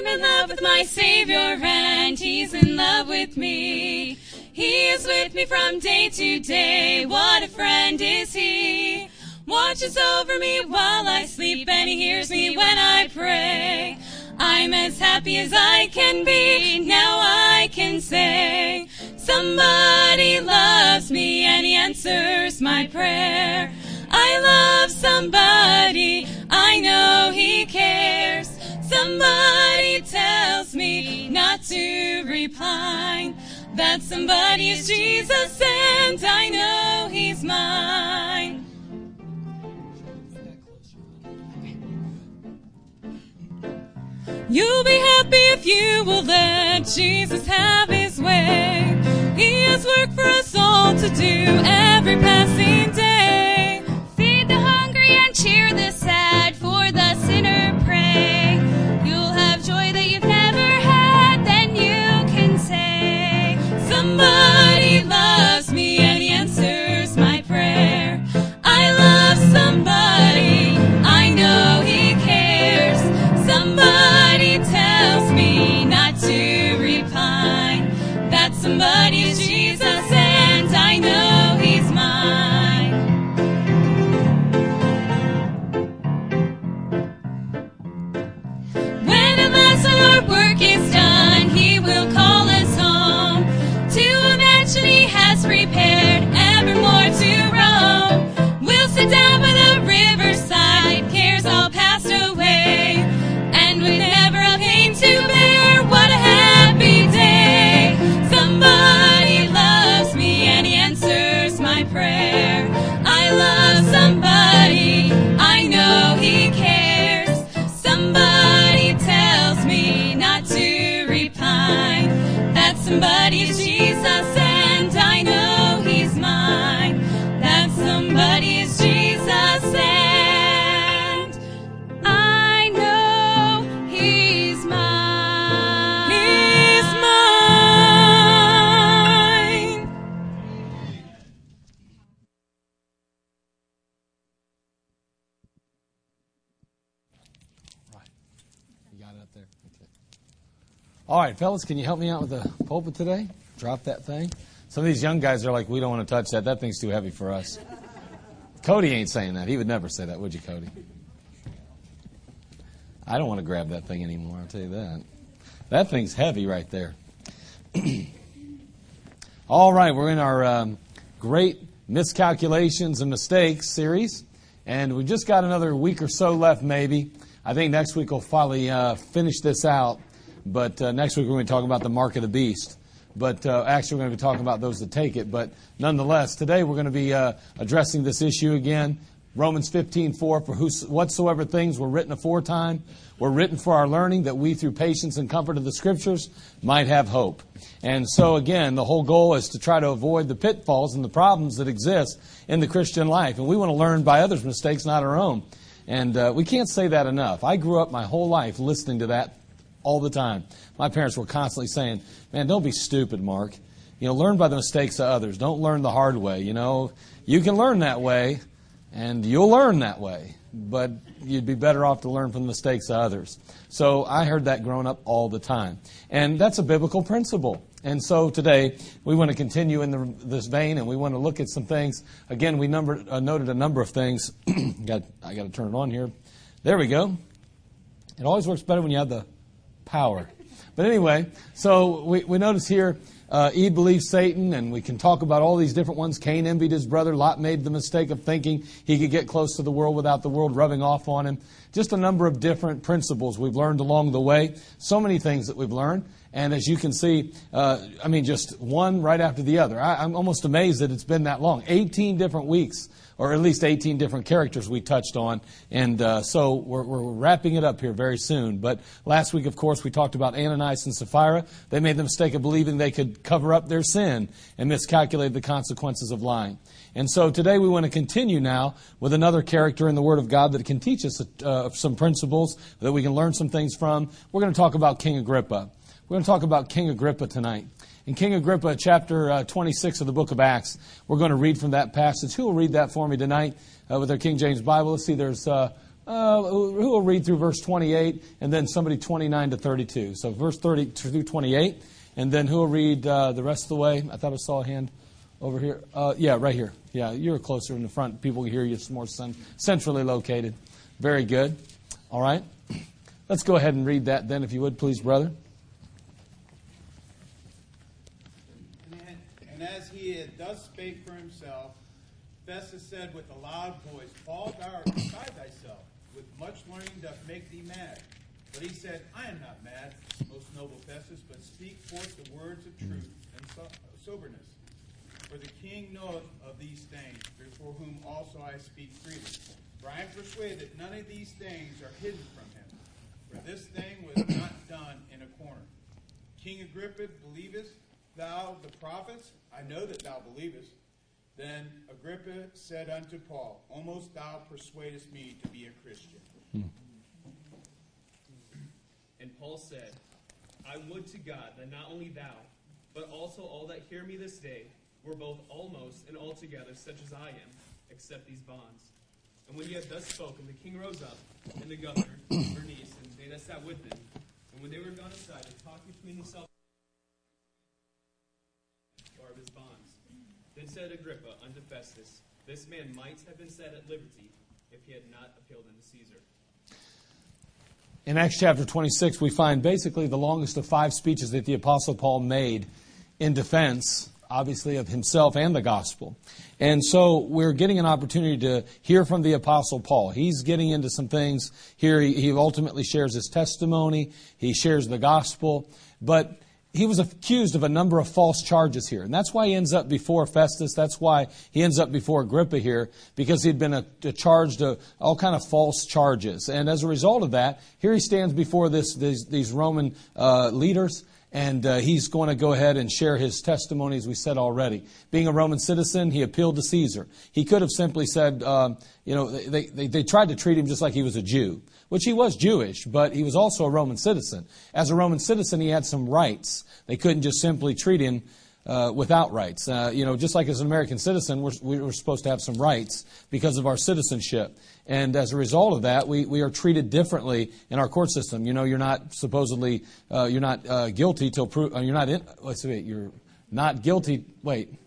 I'm in love with my Savior and He's in love with me. He is with me from day to day. What a friend is He. Watches over me while I sleep and He hears me when I pray. I'm as happy as I can be. Now I can say somebody loves me and He answers my prayer. I love somebody. I know He cares. Somebody me not to repine. That somebody is Jesus and I know He's mine. You'll be happy if you will let Jesus have His way. He has work for us all to do every passing day. Fellas, can you help me out with the pulpit today? Drop that thing. Some of these young guys are like, we don't want to touch that. That thing's too heavy for us. Cody ain't saying that. He would never say that, would you, Cody? I don't want to grab that thing anymore, I'll tell you that. That thing's heavy right there. All right, we're in our um, great miscalculations and mistakes series, and we've just got another week or so left, maybe. I think next week we'll finally uh, finish this out, but uh, next week we're going to talk about the mark of the beast. But uh, actually, we're going to be talking about those that take it. But nonetheless, today we're going to be uh, addressing this issue again. Romans 15:4 For whos- whatsoever things were written aforetime were written for our learning, that we through patience and comfort of the Scriptures might have hope. And so again, the whole goal is to try to avoid the pitfalls and the problems that exist in the Christian life. And we want to learn by others' mistakes, not our own. And uh, we can't say that enough. I grew up my whole life listening to that all the time. My parents were constantly saying, "Man, don't be stupid, Mark. You know, learn by the mistakes of others. Don't learn the hard way. You know, you can learn that way, and you'll learn that way, but you'd be better off to learn from the mistakes of others." So I heard that growing up all the time, and that's a biblical principle. And so today we want to continue in the, this vein, and we want to look at some things. Again, we uh, noted a number of things. got, I got to turn it on here. There we go. It always works better when you have the power. But anyway, so we, we notice here uh, Eve believed Satan, and we can talk about all these different ones. Cain envied his brother. Lot made the mistake of thinking he could get close to the world without the world rubbing off on him. Just a number of different principles we've learned along the way. So many things that we've learned. And as you can see, uh, I mean, just one right after the other. I, I'm almost amazed that it's been that long. 18 different weeks, or at least 18 different characters we touched on. And uh, so we're, we're wrapping it up here very soon. But last week, of course, we talked about Ananias and Sapphira. They made the mistake of believing they could cover up their sin and miscalculated the consequences of lying. And so today we want to continue now with another character in the Word of God that can teach us uh, some principles that we can learn some things from. We're going to talk about King Agrippa. We're going to talk about King Agrippa tonight. In King Agrippa, chapter uh, 26 of the book of Acts, we're going to read from that passage. Who will read that for me tonight uh, with their King James Bible? Let's see, there's uh, Uh, who will read through verse 28 and then somebody 29 to 32? So verse 30 through 28, and then who will read uh, the rest of the way? I thought I saw a hand over here. Uh, yeah, right here. Yeah, you're closer in the front. People can hear you. It's more centrally located. Very good. All right. Let's go ahead and read that then, if you would, please, brother. And had thus spake for himself, Festus said with a loud voice, Paul, thou art beside thyself. With much learning doth make thee mad. But he said, I am not mad, most noble Festus, but speak forth the words of truth and so- soberness. For the king knoweth of these things, before whom also I speak freely. For I am persuaded that none of these things are hidden from him. For this thing was not done in a corner. King Agrippa, believest thou the prophets? I know that thou believest. Then Agrippa said unto Paul, Almost thou persuadest me to be a Christian. Hmm. And Paul said, I would to God that not only thou, but also all that hear me this day, were both almost and altogether such as I am, except these bonds. And when he had thus spoken, the king rose up, and the governor, Bernice, and they that sat with him. And when they were gone aside, they talked between themselves of his bonds. Then said Agrippa unto Festus, This man might have been set at liberty if he had not appealed unto Caesar. In Acts chapter 26, we find basically the longest of five speeches that the Apostle Paul made in defense, obviously, of himself and the gospel. And so we're getting an opportunity to hear from the Apostle Paul. He's getting into some things here. He, he ultimately shares his testimony, he shares the gospel, but he was accused of a number of false charges here. And that's why he ends up before Festus. That's why he ends up before Agrippa here, because he'd been a, a charged of all kind of false charges. And as a result of that, here he stands before this, these, these Roman uh, leaders, and uh, he's going to go ahead and share his testimony, as we said already. Being a Roman citizen, he appealed to Caesar. He could have simply said, um, you know, they, they, they tried to treat him just like he was a Jew which he was Jewish, but he was also a Roman citizen. As a Roman citizen, he had some rights. They couldn't just simply treat him uh, without rights. Uh, you know, just like as an American citizen, we're, we're supposed to have some rights because of our citizenship. And as a result of that, we, we are treated differently in our court system. You know, you're not supposedly, uh, you're not uh, guilty till proof, uh, you're not in, let's see, you're not guilty, wait,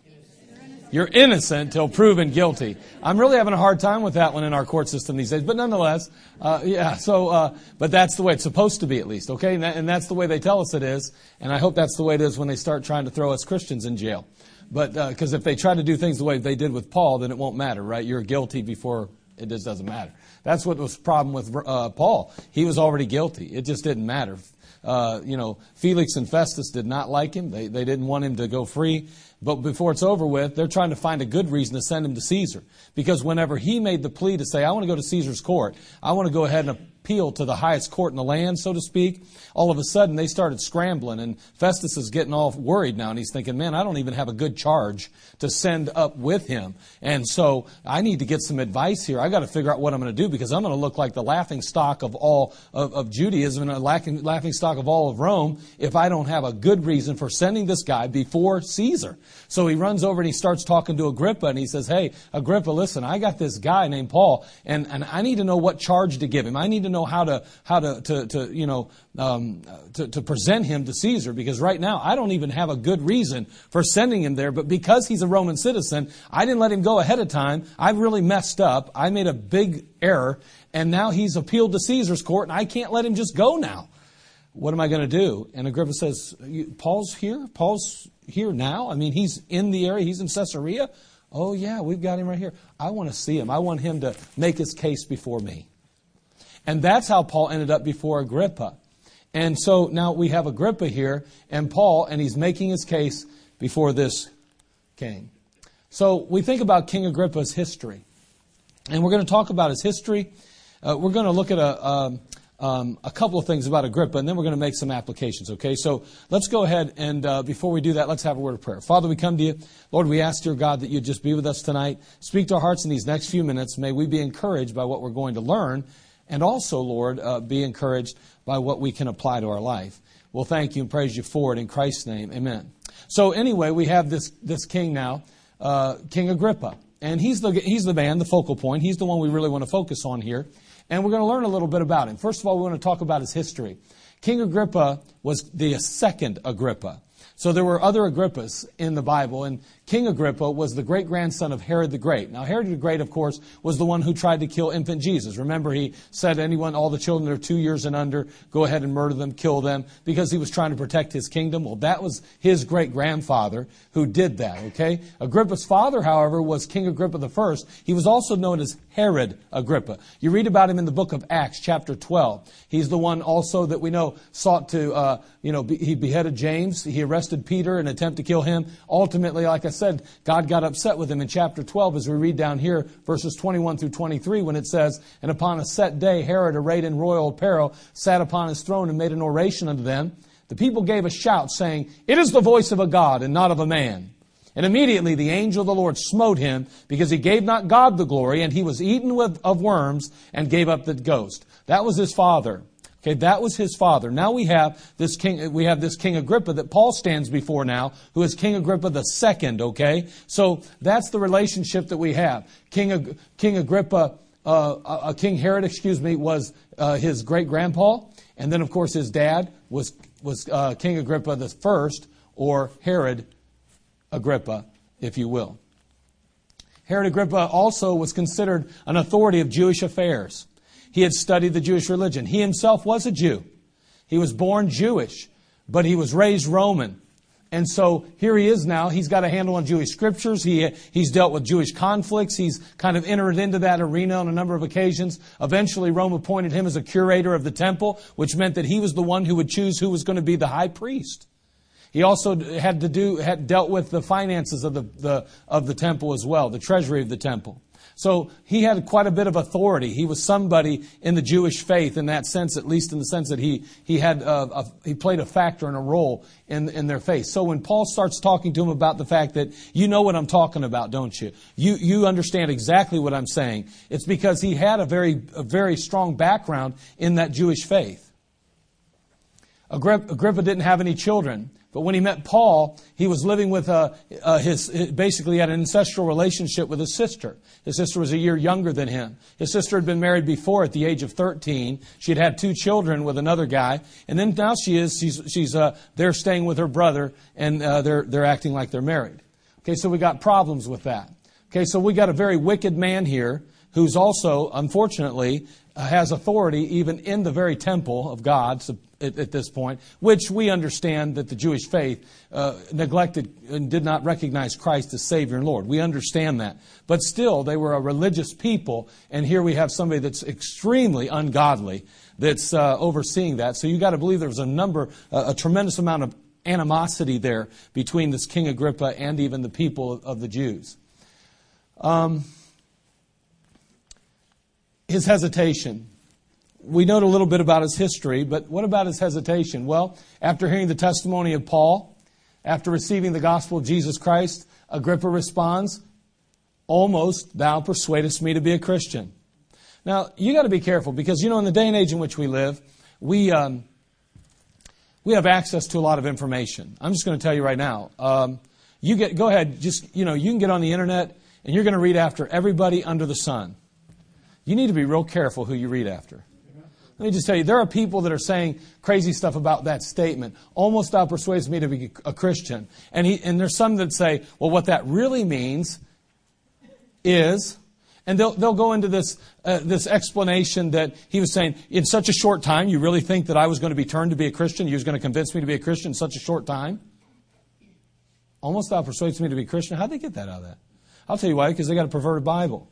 you're innocent till proven guilty. I'm really having a hard time with that one in our court system these days, but nonetheless, uh, yeah. So, uh, but that's the way it's supposed to be, at least, okay? And, that, and, that's the way they tell us it is, and I hope that's the way it is when they start trying to throw us Christians in jail. But because uh, if they try to do things the way they did with Paul, then it won't matter, right? You're guilty before it just doesn't matter. That's what was the problem with uh, Paul. He was already guilty. It just didn't matter. Uh, you know, Felix and Festus did not like him. They, they didn't want him to go free. But before it's over with, they're trying to find a good reason to send him to Caesar. Because whenever he made the plea to say, I want to go to Caesar's court, I want to go ahead and appeal to the highest court in the land, so to speak, all of a sudden they started scrambling. And Festus is getting all worried now. And he's thinking, man, I don't even have a good charge to send up with him. And so I need to get some advice here. I got to figure out what I'm going to do because I'm going to look like the laughing stock of all of, of Judaism and a laughing, laughing stock of all of Rome if I don't have a good reason for sending this guy before Caesar. So he runs over and he starts talking to Agrippa and he says, Hey, Agrippa, listen, I got this guy named Paul and, and I need to know what charge to give him. I need to know how to, how to, to, to you know, um, to, to present him to Caesar because right now I don't even have a good reason for sending him there. But because he's a Roman citizen, I didn't let him go ahead of time. I really messed up. I made a big error and now he's appealed to Caesar's court and I can't let him just go now. What am I going to do? And Agrippa says, Paul's here? Paul's here now? I mean, he's in the area, he's in Caesarea. Oh, yeah, we've got him right here. I want to see him. I want him to make his case before me. And that's how Paul ended up before Agrippa. And so now we have Agrippa here and Paul, and he's making his case before this king. So we think about King Agrippa's history. And we're going to talk about his history. Uh, we're going to look at a, um, um, a couple of things about Agrippa, and then we're going to make some applications, okay? So let's go ahead, and uh, before we do that, let's have a word of prayer. Father, we come to you. Lord, we ask, dear God, that you just be with us tonight. Speak to our hearts in these next few minutes. May we be encouraged by what we're going to learn, and also, Lord, uh, be encouraged by what we can apply to our life. We'll thank you and praise you for it in Christ's name. Amen. So, anyway, we have this, this king now, uh, King Agrippa. And he's the, he's the man, the focal point. He's the one we really want to focus on here. And we're going to learn a little bit about him. First of all, we want to talk about his history. King Agrippa was the second Agrippa. So there were other Agrippas in the Bible, and King Agrippa was the great grandson of Herod the Great. Now, Herod the Great, of course, was the one who tried to kill infant Jesus. Remember, he said, anyone, all the children that are two years and under, go ahead and murder them, kill them, because he was trying to protect his kingdom. Well, that was his great grandfather who did that, okay? Agrippa's father, however, was King Agrippa I. He was also known as Herod Agrippa. You read about him in the book of Acts, chapter 12. He's the one also that we know sought to, uh, you know, be, he beheaded James. He arrested Peter in an attempt to kill him. Ultimately, like I said, God got upset with him in chapter 12 as we read down here, verses 21 through 23, when it says, And upon a set day, Herod, arrayed in royal apparel, sat upon his throne and made an oration unto them. The people gave a shout, saying, It is the voice of a God and not of a man. And immediately the angel of the Lord smote him because he gave not God the glory, and he was eaten with, of worms and gave up the ghost. That was his father. Okay, that was his father. Now we have this king, we have this King Agrippa that Paul stands before now, who is King Agrippa the second, okay? So that's the relationship that we have. King, King Agrippa, uh, uh, King Herod, excuse me, was uh, his great grandpa. And then, of course, his dad was, was uh, King Agrippa the first, or Herod Agrippa, if you will. Herod Agrippa also was considered an authority of Jewish affairs. He had studied the Jewish religion. He himself was a Jew. He was born Jewish, but he was raised Roman. And so here he is now. He's got a handle on Jewish scriptures. He, he's dealt with Jewish conflicts. He's kind of entered into that arena on a number of occasions. Eventually, Rome appointed him as a curator of the temple, which meant that he was the one who would choose who was going to be the high priest. He also had to do, had dealt with the finances of the, the, of the temple as well, the treasury of the temple. So he had quite a bit of authority. He was somebody in the Jewish faith in that sense, at least in the sense that he, he had a, a, he played a factor and a role in, in their faith. So when Paul starts talking to him about the fact that you know what I'm talking about, don't you? You, you understand exactly what I'm saying. It's because he had a very, a very strong background in that Jewish faith. Agrippa didn't have any children. But when he met Paul, he was living with uh, uh, his, basically had an ancestral relationship with his sister. His sister was a year younger than him. His sister had been married before at the age of 13. She had had two children with another guy. And then now she is, she's, she's uh, they're staying with her brother and uh, they're, they're acting like they're married. Okay, so we got problems with that. Okay, so we got a very wicked man here who's also, unfortunately, uh, has authority even in the very temple of God at, at this point, which we understand that the Jewish faith uh, neglected and did not recognize Christ as Savior and Lord. We understand that. But still, they were a religious people, and here we have somebody that's extremely ungodly that's uh, overseeing that. So you got to believe there was a number, uh, a tremendous amount of animosity there between this King Agrippa and even the people of, of the Jews. Um, his hesitation. We know a little bit about his history, but what about his hesitation? Well, after hearing the testimony of Paul, after receiving the gospel of Jesus Christ, Agrippa responds, Almost thou persuadest me to be a Christian. Now, you got to be careful because, you know, in the day and age in which we live, we, um, we have access to a lot of information. I'm just going to tell you right now. Um, you get, go ahead, just, you know, you can get on the internet and you're going to read after everybody under the sun. You need to be real careful who you read after. Let me just tell you, there are people that are saying crazy stuff about that statement. Almost thou persuades me to be a Christian. And, he, and there's some that say, well, what that really means is, and they'll, they'll go into this, uh, this explanation that he was saying, in such a short time, you really think that I was going to be turned to be a Christian? You was going to convince me to be a Christian in such a short time? Almost thou persuades me to be a Christian. How'd they get that out of that? I'll tell you why, because they got a perverted Bible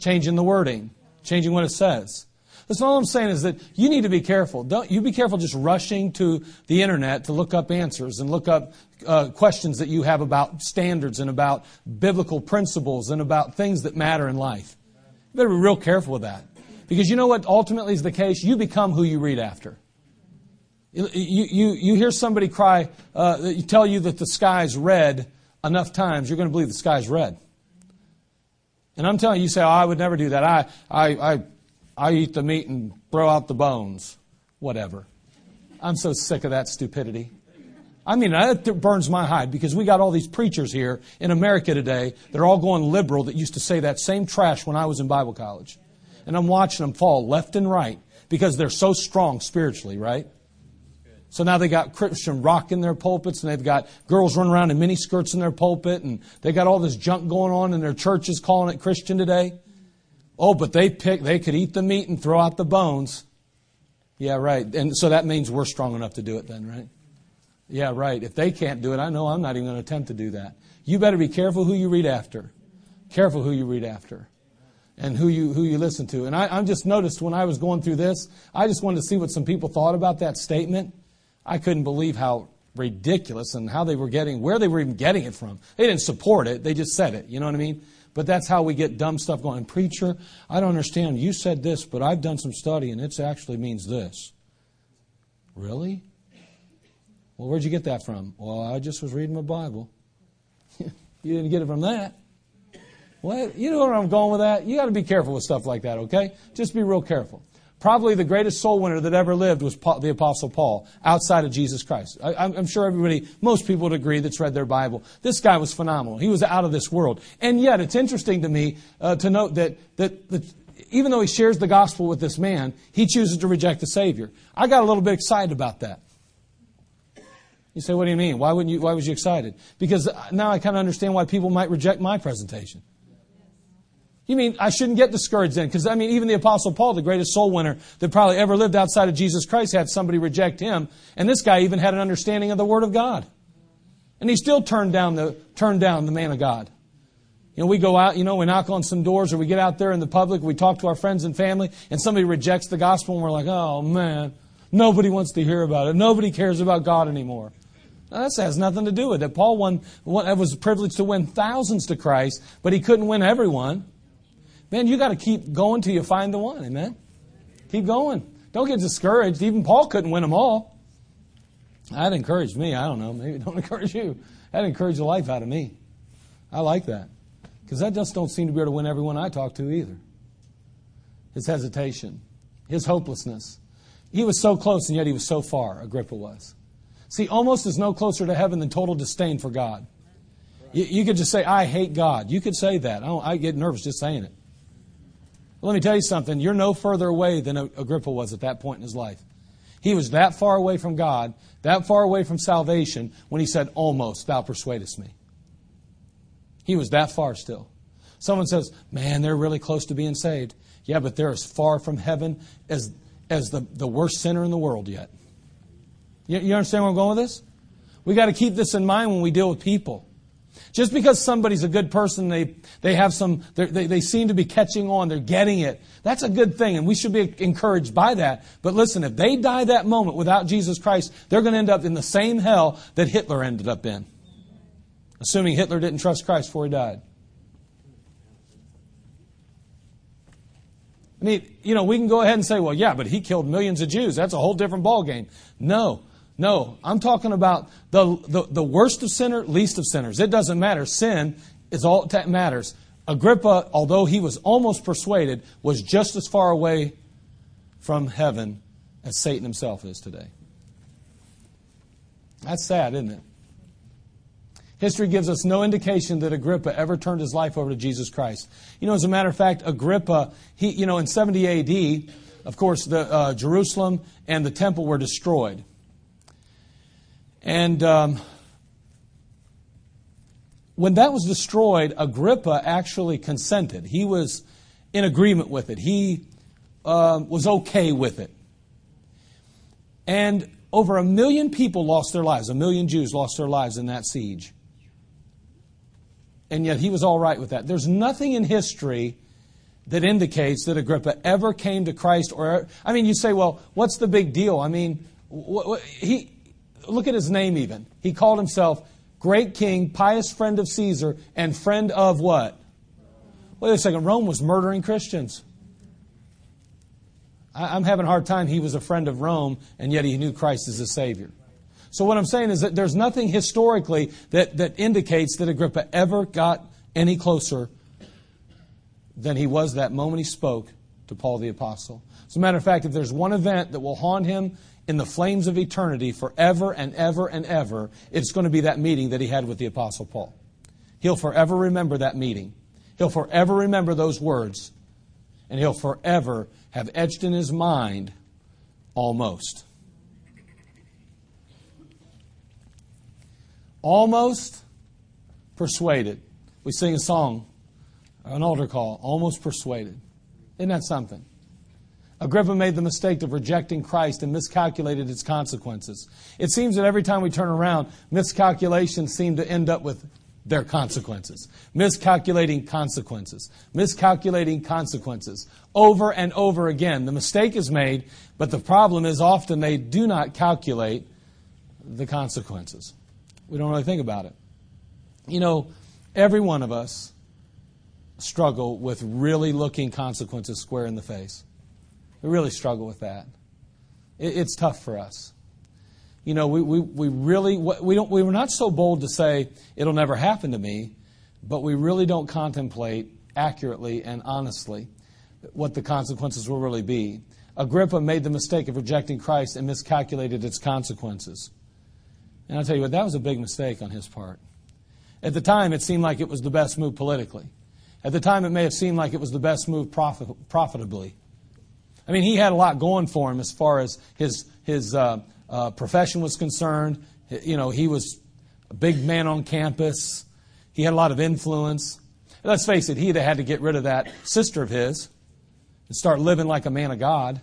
changing the wording, changing what it says. That's all I'm saying is that you need to be careful. Don't you be careful just rushing to the internet to look up answers and look up uh, questions that you have about standards and about biblical principles and about things that matter in life. You better be real careful with that. Because you know what ultimately is the case? You become who you read after. You, you, you hear somebody cry, uh, tell you that the sky's red enough times, you're going to believe the sky's red. And I'm telling you, you say, oh, I would never do that. I, I, I, I eat the meat and throw out the bones. Whatever. I'm so sick of that stupidity. I mean, that burns my hide because we got all these preachers here in America today that are all going liberal that used to say that same trash when I was in Bible college. And I'm watching them fall left and right because they're so strong spiritually, right? So now they got Christian rock in their pulpits, and they've got girls running around in miniskirts in their pulpit, and they got all this junk going on in their churches calling it Christian today. Oh, but they pick, they could eat the meat and throw out the bones. Yeah, right. And so that means we're strong enough to do it then, right? Yeah, right. If they can't do it, I know I'm not even going to attempt to do that. You better be careful who you read after. Careful who you read after and who you, who you listen to. And I, I just noticed when I was going through this, I just wanted to see what some people thought about that statement. I couldn't believe how ridiculous and how they were getting, where they were even getting it from. They didn't support it, they just said it. You know what I mean? But that's how we get dumb stuff going. Preacher, I don't understand. You said this, but I've done some study and it actually means this. Really? Well, where'd you get that from? Well, I just was reading my Bible. you didn't get it from that. Well, you know where I'm going with that? You got to be careful with stuff like that, okay? Just be real careful. Probably the greatest soul winner that ever lived was Paul, the Apostle Paul, outside of Jesus Christ. I, am sure everybody, most people would agree that's read their Bible. This guy was phenomenal. He was out of this world. And yet, it's interesting to me uh, to note that, that, that even though he shares the gospel with this man, he chooses to reject the Savior. I got a little bit excited about that. You say, what do you mean? Why wouldn't you, why was you excited? Because now I kind of understand why people might reject my presentation. You mean I shouldn't get discouraged then? Because I mean, even the Apostle Paul, the greatest soul winner that probably ever lived outside of Jesus Christ, had somebody reject him. And this guy even had an understanding of the Word of God. And he still turned down the, turned down the man of God. You know, we go out, you know, we knock on some doors or we get out there in the public, we talk to our friends and family, and somebody rejects the gospel and we're like, oh man, nobody wants to hear about it. Nobody cares about God anymore. Now, that has nothing to do with it. Paul won, was privileged to win thousands to Christ, but he couldn't win everyone. Man, you got to keep going till you find the one. Amen. Keep going. Don't get discouraged. Even Paul couldn't win them all. That encouraged me. I don't know. Maybe don't encourage you. That encouraged the life out of me. I like that. Because that just don't seem to be able to win everyone I talk to either. His hesitation, his hopelessness. He was so close and yet he was so far, Agrippa was. See, almost is no closer to heaven than total disdain for God. You, you could just say, I hate God. You could say that. I, I get nervous just saying it. Let me tell you something. You're no further away than Agrippa was at that point in his life. He was that far away from God, that far away from salvation, when he said, Almost, thou persuadest me. He was that far still. Someone says, Man, they're really close to being saved. Yeah, but they're as far from heaven as, as the, the worst sinner in the world yet. You, you understand where I'm going with this? We got to keep this in mind when we deal with people. Just because somebody's a good person, they, they have some, they, they seem to be catching on, they're getting it. That's a good thing, and we should be encouraged by that. But listen, if they die that moment without Jesus Christ, they're going to end up in the same hell that Hitler ended up in. Assuming Hitler didn't trust Christ before he died. I mean, you know, we can go ahead and say, well, yeah, but he killed millions of Jews. That's a whole different ballgame. No. No, I'm talking about the, the, the worst of sinners, least of sinners. It doesn't matter. Sin is all that matters. Agrippa, although he was almost persuaded, was just as far away from heaven as Satan himself is today. That's sad, isn't it? History gives us no indication that Agrippa ever turned his life over to Jesus Christ. You know, as a matter of fact, Agrippa, he, you know, in 70 AD, of course, the uh, Jerusalem and the temple were destroyed. And um, when that was destroyed, Agrippa actually consented. He was in agreement with it. He uh, was okay with it. And over a million people lost their lives. A million Jews lost their lives in that siege. And yet he was all right with that. There's nothing in history that indicates that Agrippa ever came to Christ or I mean you say well what's the big deal I mean what, what, he look at his name even. He called himself great king, pious friend of Caesar, and friend of what? Wait a second, Rome was murdering Christians. I'm having a hard time. He was a friend of Rome, and yet he knew Christ as his Savior. So, what I'm saying is that there's nothing historically that, that indicates that Agrippa ever got any closer than he was that moment he spoke to Paul the Apostle. As a matter of fact, if there's one event that will haunt him in the flames of eternity forever and ever and ever, it's going to be that meeting that he had with the Apostle Paul. He'll forever remember that meeting. He'll forever remember those words. and he'll forever have etched in his mind almost. Almost persuaded. We sing a song, an altar call, almost persuaded. Isn't that something? Agrippa made the mistake of rejecting Christ and miscalculated its consequences. It seems that every time we turn around, miscalculations seem to end up with their consequences. Miscalculating consequences. Miscalculating consequences. Over and over again. The mistake is made, but the problem is often they do not calculate the consequences. We don't really think about it. You know, every one of us struggle with really looking consequences square in the face. We really struggle with that. it's tough for us. You know, we, we, we really, we, don't, we were not so bold to say, it'll never happen to me, but we really don't contemplate accurately and honestly what the consequences will really be. Agrippa made the mistake of rejecting Christ and miscalculated its consequences. And I'll tell you what, that was a big mistake on his part. At the time, it seemed like it was the best move politically. At the time, it may have seemed like it was the best move profit, profitably. I mean, he had a lot going for him as far as his, his uh, uh, profession was concerned. You know, he was a big man on campus. He had a lot of influence. Let's face it, have had to get rid of that sister of his and start living like a man of God.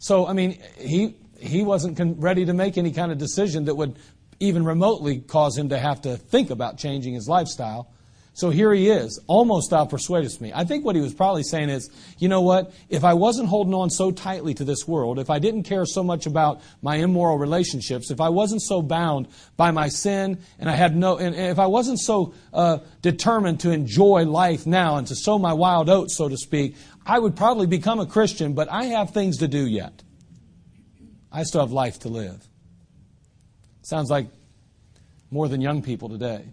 So, I mean, he, he wasn't con- ready to make any kind of decision that would even remotely cause him to have to think about changing his lifestyle. So here he is, almost thou persuadest me. I think what he was probably saying is, you know what? If I wasn't holding on so tightly to this world, if I didn't care so much about my immoral relationships, if I wasn't so bound by my sin, and I had no, and if I wasn't so uh, determined to enjoy life now and to sow my wild oats, so to speak, I would probably become a Christian. But I have things to do yet. I still have life to live. Sounds like more than young people today.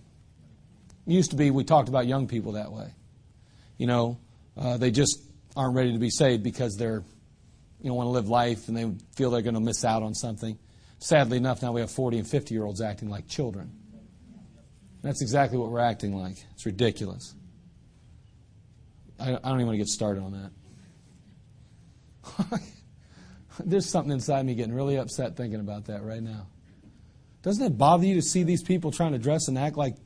Used to be we talked about young people that way. You know, uh, they just aren't ready to be saved because they're, you know, want to live life and they feel they're going to miss out on something. Sadly enough, now we have 40 and 50 year olds acting like children. That's exactly what we're acting like. It's ridiculous. I, I don't even want to get started on that. There's something inside me getting really upset thinking about that right now. Doesn't it bother you to see these people trying to dress and act like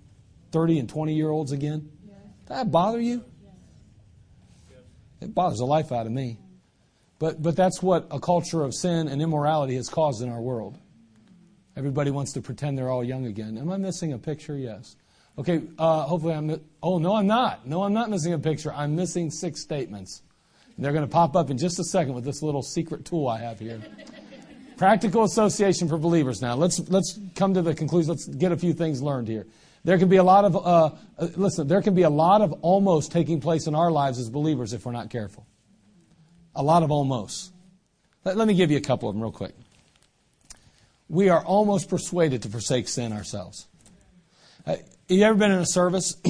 30 and 20 year olds again? Does that bother you? It bothers the life out of me. But, but that's what a culture of sin and immorality has caused in our world. Everybody wants to pretend they're all young again. Am I missing a picture? Yes. Okay, uh, hopefully I'm. Oh, no, I'm not. No, I'm not missing a picture. I'm missing six statements. And they're going to pop up in just a second with this little secret tool I have here. Practical association for believers. Now, let's, let's come to the conclusion. Let's get a few things learned here. There can be a lot of, uh, uh, listen, there can be a lot of almost taking place in our lives as believers if we're not careful. A lot of almost. Let, let me give you a couple of them real quick. We are almost persuaded to forsake sin ourselves. Uh, you ever been in a service?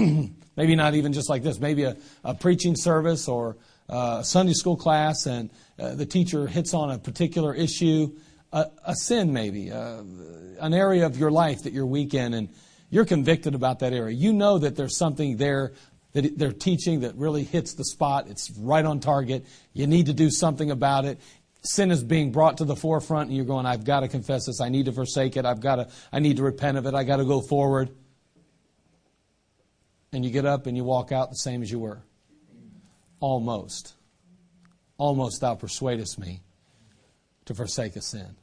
maybe not even just like this, maybe a, a preaching service or uh, a Sunday school class, and uh, the teacher hits on a particular issue, a, a sin maybe, uh, an area of your life that you're weak in, and you're convicted about that area. You know that there's something there that they're teaching that really hits the spot. It's right on target. You need to do something about it. Sin is being brought to the forefront, and you're going, I've got to confess this. I need to forsake it. I've got to, I need to repent of it. I've got to go forward. And you get up and you walk out the same as you were. Almost. Almost thou persuadest me to forsake a sin.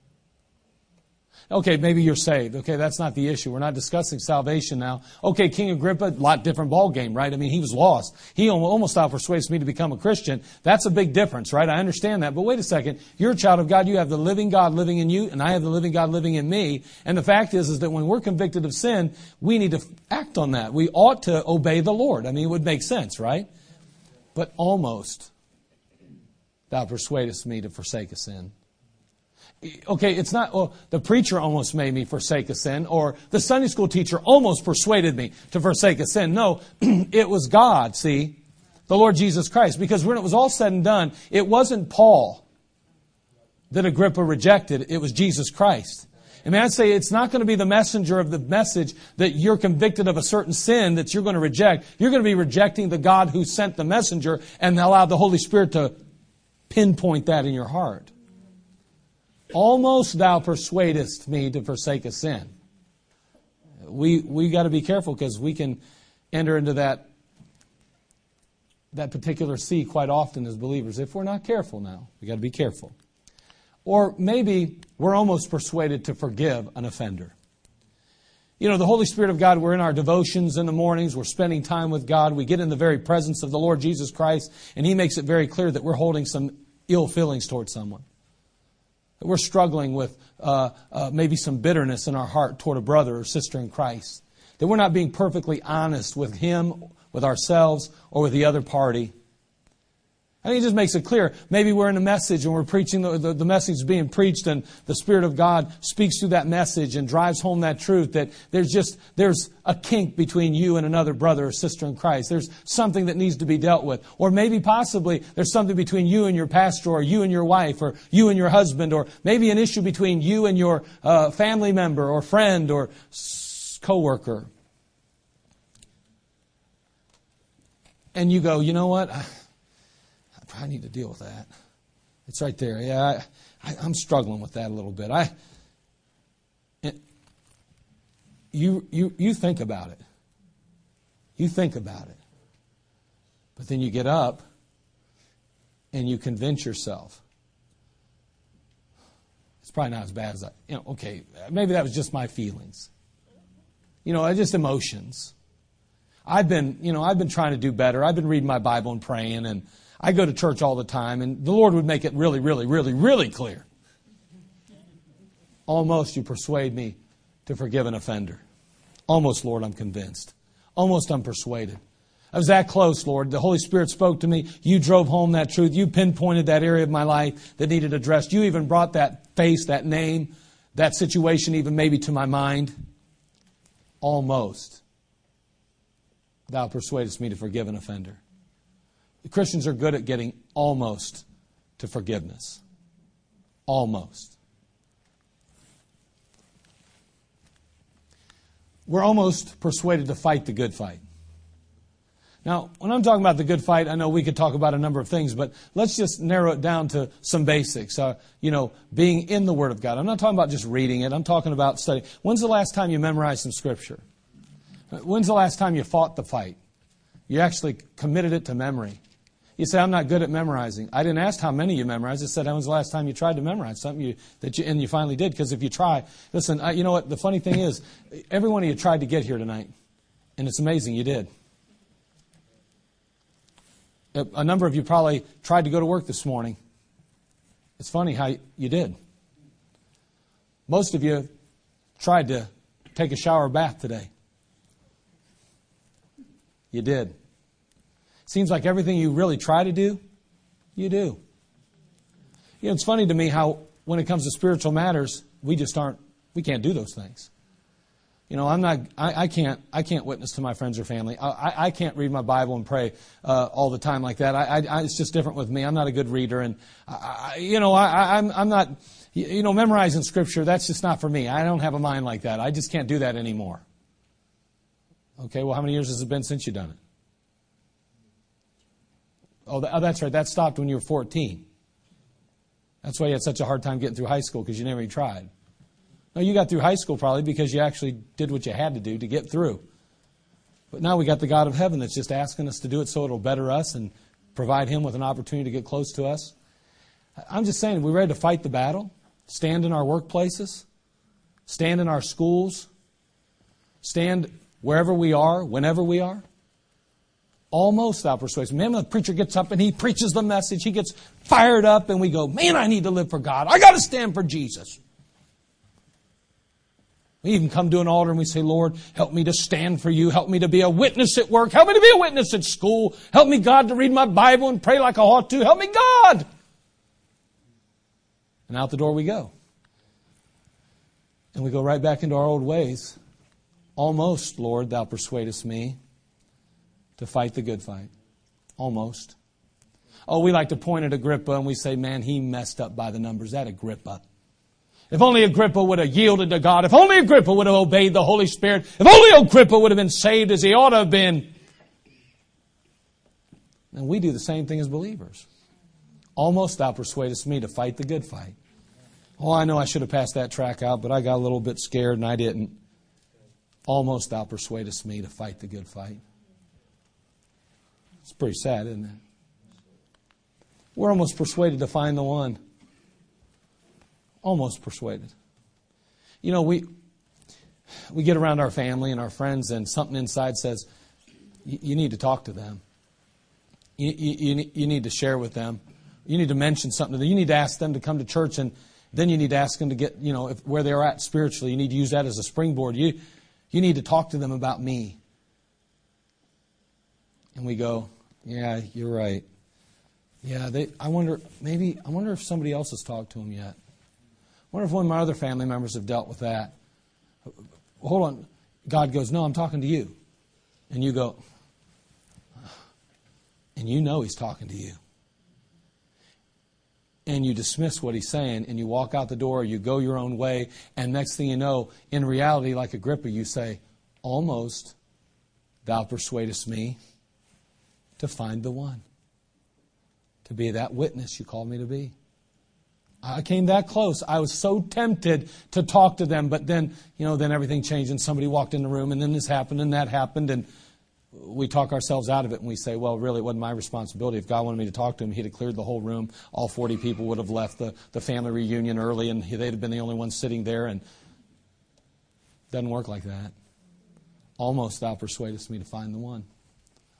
Okay, maybe you're saved. Okay, that's not the issue. We're not discussing salvation now. Okay, King Agrippa, a lot different ball game, right? I mean, he was lost. He almost out persuades me to become a Christian. That's a big difference, right? I understand that. But wait a second. You're a child of God. You have the living God living in you, and I have the living God living in me. And the fact is, is that when we're convicted of sin, we need to act on that. We ought to obey the Lord. I mean, it would make sense, right? But almost thou persuadest me to forsake a sin okay, it's not, well, the preacher almost made me forsake a sin, or the Sunday school teacher almost persuaded me to forsake a sin. No, it was God, see, the Lord Jesus Christ. Because when it was all said and done, it wasn't Paul that Agrippa rejected, it was Jesus Christ. And may I say, it's not going to be the messenger of the message that you're convicted of a certain sin that you're going to reject. You're going to be rejecting the God who sent the messenger and allowed the Holy Spirit to pinpoint that in your heart. Almost thou persuadest me to forsake a sin. We, we got to be careful because we can enter into that, that particular sea quite often as believers. If we're not careful now, we got to be careful. Or maybe we're almost persuaded to forgive an offender. You know, the Holy Spirit of God, we're in our devotions in the mornings, we're spending time with God, we get in the very presence of the Lord Jesus Christ, and He makes it very clear that we're holding some ill feelings towards someone. That we're struggling with uh, uh, maybe some bitterness in our heart toward a brother or sister in Christ. That we're not being perfectly honest with Him, with ourselves, or with the other party. I think it just makes it clear. Maybe we're in a message and we're preaching, the, the, the, message is being preached and the Spirit of God speaks through that message and drives home that truth that there's just, there's a kink between you and another brother or sister in Christ. There's something that needs to be dealt with. Or maybe possibly there's something between you and your pastor or you and your wife or you and your husband or maybe an issue between you and your uh, family member or friend or coworker. And you go, you know what? I need to deal with that. It's right there. Yeah, I, I, am struggling with that a little bit. I, it, you, you, you think about it. You think about it. But then you get up and you convince yourself. It's probably not as bad as I, you know, okay, maybe that was just my feelings. You know, just emotions. I've been, you know, I've been trying to do better. I've been reading my Bible and praying and I go to church all the time, and the Lord would make it really, really, really, really clear. Almost you persuade me to forgive an offender. Almost, Lord, I'm convinced. Almost I'm persuaded. I was that close, Lord. The Holy Spirit spoke to me. You drove home that truth. You pinpointed that area of my life that needed addressed. You even brought that face, that name, that situation even maybe to my mind. Almost. Thou persuadest me to forgive an offender. Christians are good at getting almost to forgiveness. Almost. We're almost persuaded to fight the good fight. Now, when I'm talking about the good fight, I know we could talk about a number of things, but let's just narrow it down to some basics. Uh, you know, being in the Word of God. I'm not talking about just reading it. I'm talking about studying. When's the last time you memorized some Scripture? When's the last time you fought the fight? You actually committed it to memory. You say, I'm not good at memorizing. I didn't ask how many you memorized. I said, when was the last time you tried to memorize something you, that you, and you finally did? Because if you try, listen, I, you know what? The funny thing is, every one of you tried to get here tonight, and it's amazing you did. A, a number of you probably tried to go to work this morning. It's funny how you did. Most of you tried to take a shower or bath today. You did. Seems like everything you really try to do, you do. You know, it's funny to me how when it comes to spiritual matters, we just aren't, we can't do those things. You know, I'm not, I, I can't, I can't witness to my friends or family. I, I, I can't read my Bible and pray uh, all the time like that. I, I, it's just different with me. I'm not a good reader, and I, you know, I, I'm, I'm not, you know, memorizing scripture. That's just not for me. I don't have a mind like that. I just can't do that anymore. Okay, well, how many years has it been since you've done it? Oh, oh, that's right. That stopped when you were 14. That's why you had such a hard time getting through high school because you never even tried. No, you got through high school probably because you actually did what you had to do to get through. But now we got the God of heaven that's just asking us to do it so it'll better us and provide Him with an opportunity to get close to us. I'm just saying, we're ready to fight the battle, stand in our workplaces, stand in our schools, stand wherever we are, whenever we are almost thou persuasion. Man, the preacher gets up and he preaches the message, he gets fired up, and we go, Man, I need to live for God. I got to stand for Jesus. We even come to an altar and we say, Lord, help me to stand for you. Help me to be a witness at work. Help me to be a witness at school. Help me, God, to read my Bible and pray like I ought to. Help me, God. And out the door we go. And we go right back into our old ways. Almost, Lord, thou persuadest me to fight the good fight. Almost. Oh, we like to point at Agrippa and we say, man, he messed up by the numbers. That Agrippa. If only Agrippa would have yielded to God. If only Agrippa would have obeyed the Holy Spirit. If only Agrippa would have been saved as he ought to have been. And we do the same thing as believers. Almost thou persuadest me to fight the good fight. Oh, I know I should have passed that track out, but I got a little bit scared and I didn't. Almost thou persuadest me to fight the good fight. It's pretty sad, isn't it? We're almost persuaded to find the one. Almost persuaded. You know, we we get around our family and our friends, and something inside says, "You need to talk to them. You, you, you need to share with them. You need to mention something to them. You need to ask them to come to church, and then you need to ask them to get, you know, if, where they're at spiritually. You need to use that as a springboard. You you need to talk to them about me." And we go, "Yeah, you're right. Yeah, they, I wonder, maybe, I wonder if somebody else has talked to him yet. I wonder if one of my other family members have dealt with that. Hold on. God goes, No, I'm talking to you. And you go, and you know he's talking to you. And you dismiss what he's saying, and you walk out the door, you go your own way, and next thing you know, in reality, like Agrippa, you say, Almost thou persuadest me to find the one to be that witness you called me to be. I came that close. I was so tempted to talk to them, but then, you know, then everything changed and somebody walked in the room and then this happened and that happened and we talk ourselves out of it and we say, well, really, it wasn't my responsibility. If God wanted me to talk to him, he'd have cleared the whole room. All 40 people would have left the, the family reunion early and they'd have been the only ones sitting there and it doesn't work like that. Almost thou persuadest me to find the one.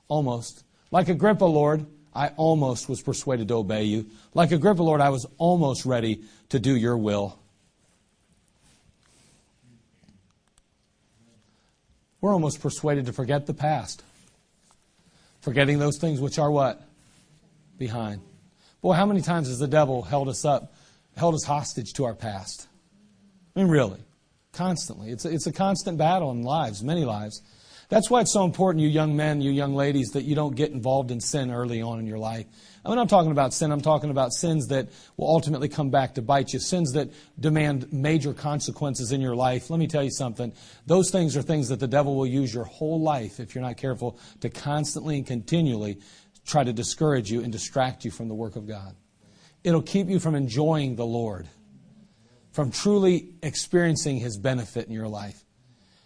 Almost. Like Agrippa, Lord, I almost was persuaded to obey you. Like Agrippa, Lord, I was almost ready to do your will. We're almost persuaded to forget the past. Forgetting those things which are what? Behind. Boy, how many times has the devil held us up, held us hostage to our past? I mean, really. Constantly. It's a, it's a constant battle in lives, many lives. That's why it's so important, you young men, you young ladies, that you don't get involved in sin early on in your life. I mean, I'm talking about sin. I'm talking about sins that will ultimately come back to bite you, sins that demand major consequences in your life. Let me tell you something. Those things are things that the devil will use your whole life, if you're not careful, to constantly and continually try to discourage you and distract you from the work of God. It'll keep you from enjoying the Lord, from truly experiencing his benefit in your life.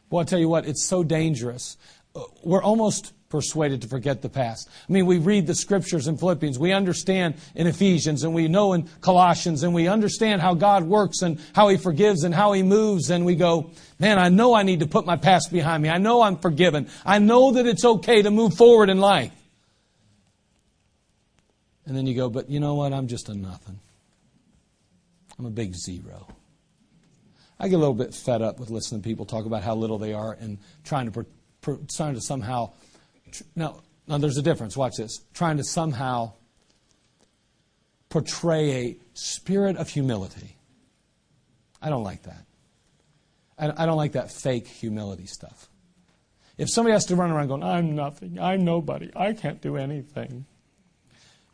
Well, I'll tell you what, it's so dangerous. Uh, we're almost persuaded to forget the past. I mean, we read the scriptures in Philippians, we understand in Ephesians, and we know in Colossians, and we understand how God works and how He forgives and how He moves, and we go, man, I know I need to put my past behind me. I know I'm forgiven. I know that it's okay to move forward in life. And then you go, but you know what? I'm just a nothing. I'm a big zero. I get a little bit fed up with listening to people talk about how little they are and trying to, trying to somehow. Now, now, there's a difference. Watch this. Trying to somehow portray a spirit of humility. I don't like that. I don't like that fake humility stuff. If somebody has to run around going, I'm nothing, I'm nobody, I can't do anything,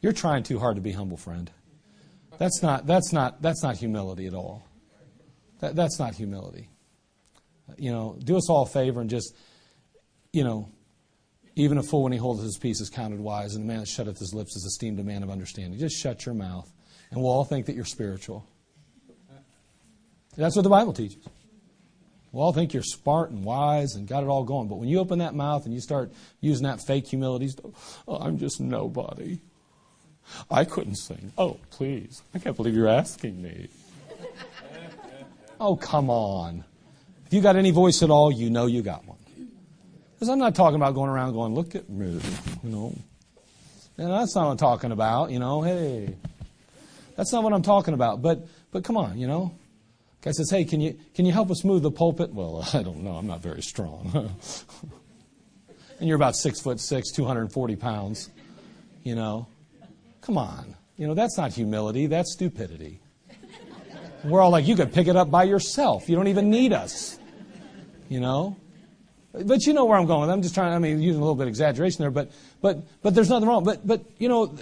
you're trying too hard to be humble, friend. That's not, that's not, that's not humility at all. That, that's not humility. Uh, you know, do us all a favor and just, you know, even a fool when he holds his peace is counted wise, and a man that shutteth his lips is esteemed a man of understanding. Just shut your mouth, and we'll all think that you're spiritual. That's what the Bible teaches. We'll all think you're smart and wise and got it all going. But when you open that mouth and you start using that fake humility, oh, I'm just nobody. I couldn't sing. Oh, please. I can't believe you're asking me. Oh, come on. If you got any voice at all, you know you got one. Because I'm not talking about going around going, look at me, you know. And that's not what I'm talking about, you know. Hey, that's not what I'm talking about. But but come on, you know. Guy says, hey, can you can you help us move the pulpit? Well, I don't know. I'm not very strong. and you're about six foot six, 240 pounds. You know. Come on. You know that's not humility. That's stupidity. We're all like, you could pick it up by yourself. You don't even need us. You know? But you know where I'm going. I'm just trying, I mean, using a little bit of exaggeration there, but, but, but there's nothing wrong. But, but, you know,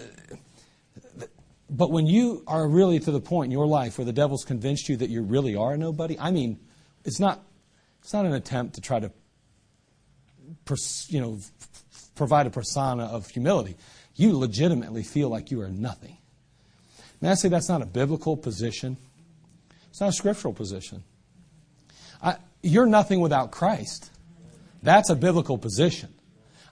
but when you are really to the point in your life where the devil's convinced you that you really are nobody, I mean, it's not, it's not an attempt to try to, pers- you know, provide a persona of humility. You legitimately feel like you are nothing. May I say that's not a biblical position? It's not a scriptural position. I, you're nothing without Christ. That's a biblical position.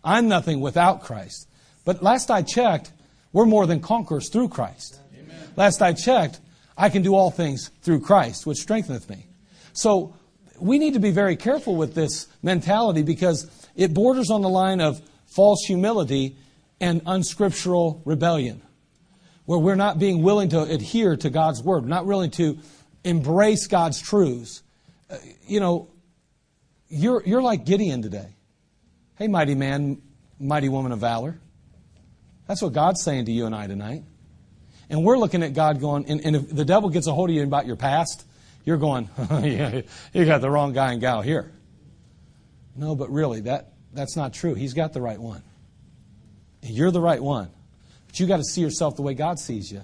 I'm nothing without Christ. But last I checked, we're more than conquerors through Christ. Amen. Last I checked, I can do all things through Christ, which strengtheneth me. So we need to be very careful with this mentality because it borders on the line of false humility and unscriptural rebellion, where we're not being willing to adhere to God's word, not willing to embrace God's truths. Uh, you know, you're, you're like Gideon today. Hey, mighty man, mighty woman of valor. That's what God's saying to you and I tonight. And we're looking at God going, and, and if the devil gets a hold of you about your past, you're going, yeah, you got the wrong guy and gal here. No, but really, that, that's not true. He's got the right one. You're the right one. But you got to see yourself the way God sees you.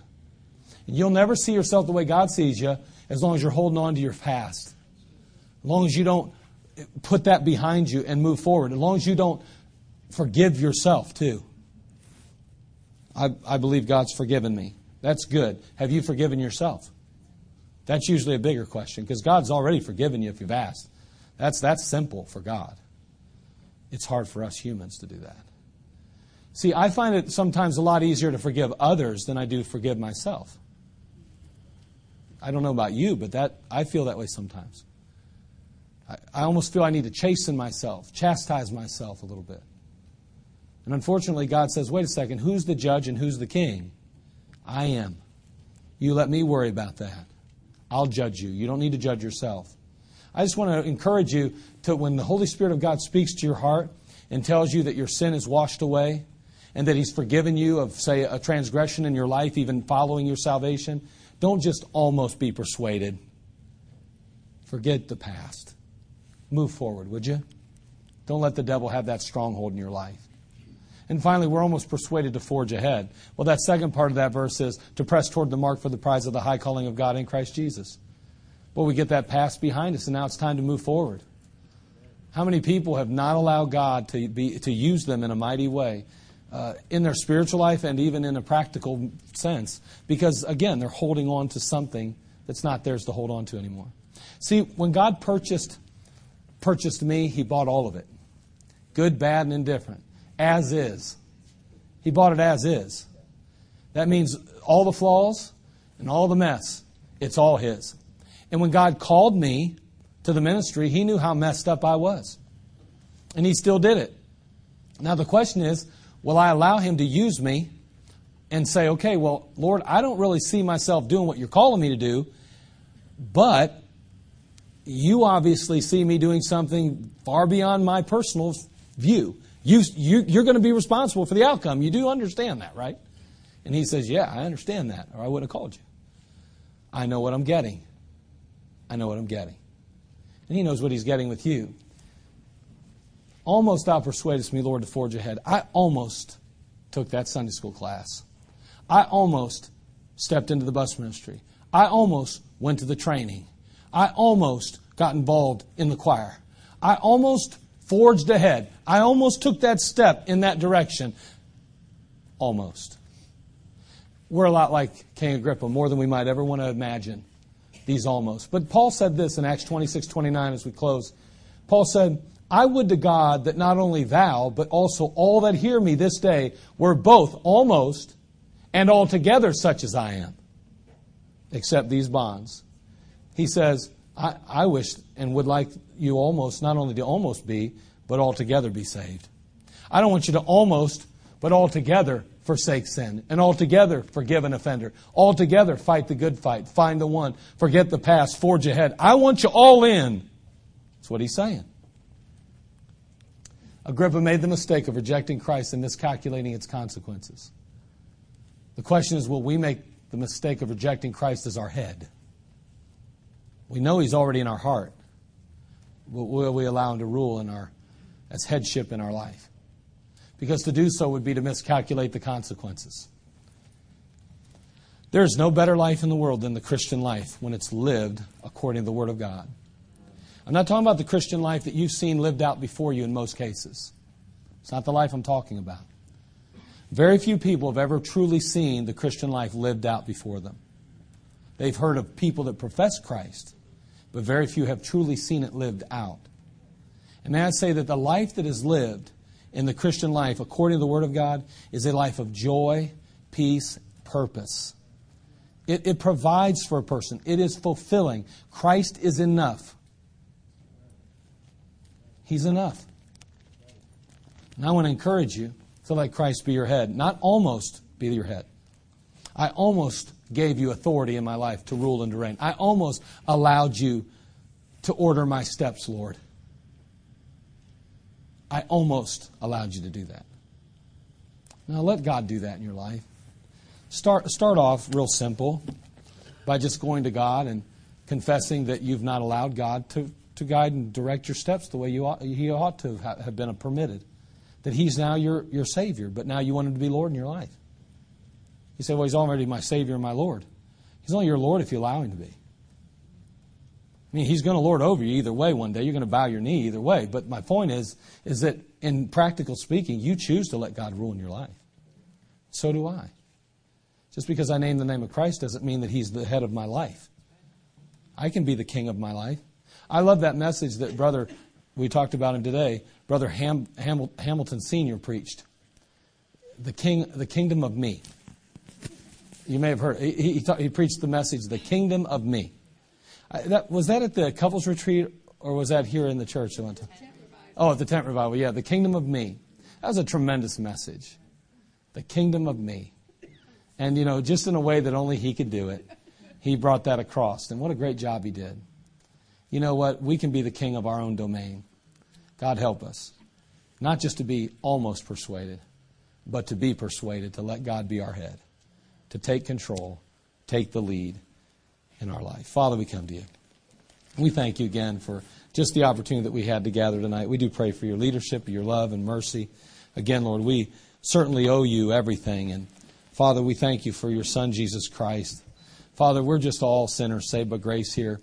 And you'll never see yourself the way God sees you as long as you're holding on to your past. As long as you don't put that behind you and move forward. As long as you don't forgive yourself, too. I, I believe God's forgiven me. That's good. Have you forgiven yourself? That's usually a bigger question because God's already forgiven you if you've asked. That's, that's simple for God. It's hard for us humans to do that. See, I find it sometimes a lot easier to forgive others than I do forgive myself. I don't know about you, but that I feel that way sometimes. I, I almost feel I need to chasten myself, chastise myself a little bit. And unfortunately, God says, wait a second, who's the judge and who's the king? I am. You let me worry about that. I'll judge you. You don't need to judge yourself. I just want to encourage you to, when the Holy Spirit of God speaks to your heart and tells you that your sin is washed away and that He's forgiven you of, say, a transgression in your life, even following your salvation, don't just almost be persuaded. Forget the past. Move forward, would you? Don't let the devil have that stronghold in your life. And finally, we're almost persuaded to forge ahead. Well, that second part of that verse is to press toward the mark for the prize of the high calling of God in Christ Jesus. Well, we get that past behind us, and now it's time to move forward. How many people have not allowed God to, be, to use them in a mighty way uh, in their spiritual life and even in a practical sense? Because, again, they're holding on to something that's not theirs to hold on to anymore. See, when God purchased, purchased me, He bought all of it good, bad, and indifferent as is. He bought it as is. That means all the flaws and all the mess, it's all His. And when God called me to the ministry, He knew how messed up I was. And He still did it. Now the question is will I allow Him to use me and say, okay, well, Lord, I don't really see myself doing what you're calling me to do, but you obviously see me doing something far beyond my personal view. You, you, you're going to be responsible for the outcome. You do understand that, right? And he says, Yeah, I understand that, or I wouldn't have called you. I know what I'm getting. I know what I'm getting. And he knows what he's getting with you. Almost thou persuadest me, Lord, to forge ahead. I almost took that Sunday school class. I almost stepped into the bus ministry. I almost went to the training. I almost got involved in the choir. I almost forged ahead. I almost took that step in that direction. Almost. We're a lot like King Agrippa, more than we might ever want to imagine. These almost. But Paul said this in Acts 26 29 as we close. Paul said, I would to God that not only thou, but also all that hear me this day were both almost and altogether such as I am, except these bonds. He says, I, I wish and would like you almost, not only to almost be, but altogether be saved. I don't want you to almost, but altogether forsake sin, and altogether forgive an offender, altogether fight the good fight, find the one, forget the past, forge ahead. I want you all in. That's what he's saying. Agrippa made the mistake of rejecting Christ and miscalculating its consequences. The question is will we make the mistake of rejecting Christ as our head? We know He's already in our heart. But Will we allow Him to rule in our, as headship in our life? Because to do so would be to miscalculate the consequences. There is no better life in the world than the Christian life when it's lived according to the Word of God. I'm not talking about the Christian life that you've seen lived out before you in most cases. It's not the life I'm talking about. Very few people have ever truly seen the Christian life lived out before them. They've heard of people that profess Christ, but very few have truly seen it lived out. And may I say that the life that is lived in the Christian life, according to the Word of God, is a life of joy, peace, purpose. It, it provides for a person, it is fulfilling. Christ is enough. He's enough. And I want to encourage you to let Christ be your head, not almost be your head. I almost gave you authority in my life to rule and to reign. I almost allowed you to order my steps, Lord. I almost allowed you to do that. Now let God do that in your life. Start, start off real simple by just going to God and confessing that you've not allowed God to, to guide and direct your steps the way you ought, He ought to have been permitted. That He's now your, your Savior, but now you want Him to be Lord in your life. You say, well, He's already my Savior and my Lord. He's only your Lord if you allow Him to be. I mean, He's going to lord over you either way one day. You're going to bow your knee either way. But my point is, is that in practical speaking, you choose to let God rule in your life. So do I. Just because I name the name of Christ doesn't mean that He's the head of my life. I can be the king of my life. I love that message that Brother, we talked about him today, Brother Ham, Ham, Hamilton Sr. preached. The, king, the kingdom of me. You may have heard. He, he, taught, he preached the message, the kingdom of me. I, that, was that at the couples retreat or was that here in the church? went to? Oh, at the tent revival. Yeah, the kingdom of me. That was a tremendous message. The kingdom of me. And, you know, just in a way that only he could do it, he brought that across. And what a great job he did. You know what? We can be the king of our own domain. God help us. Not just to be almost persuaded, but to be persuaded, to let God be our head, to take control, take the lead in our life. Father, we come to you. We thank you again for just the opportunity that we had to gather tonight. We do pray for your leadership, your love, and mercy. Again, Lord, we certainly owe you everything. And Father, we thank you for your Son, Jesus Christ. Father, we're just all sinners saved by grace here.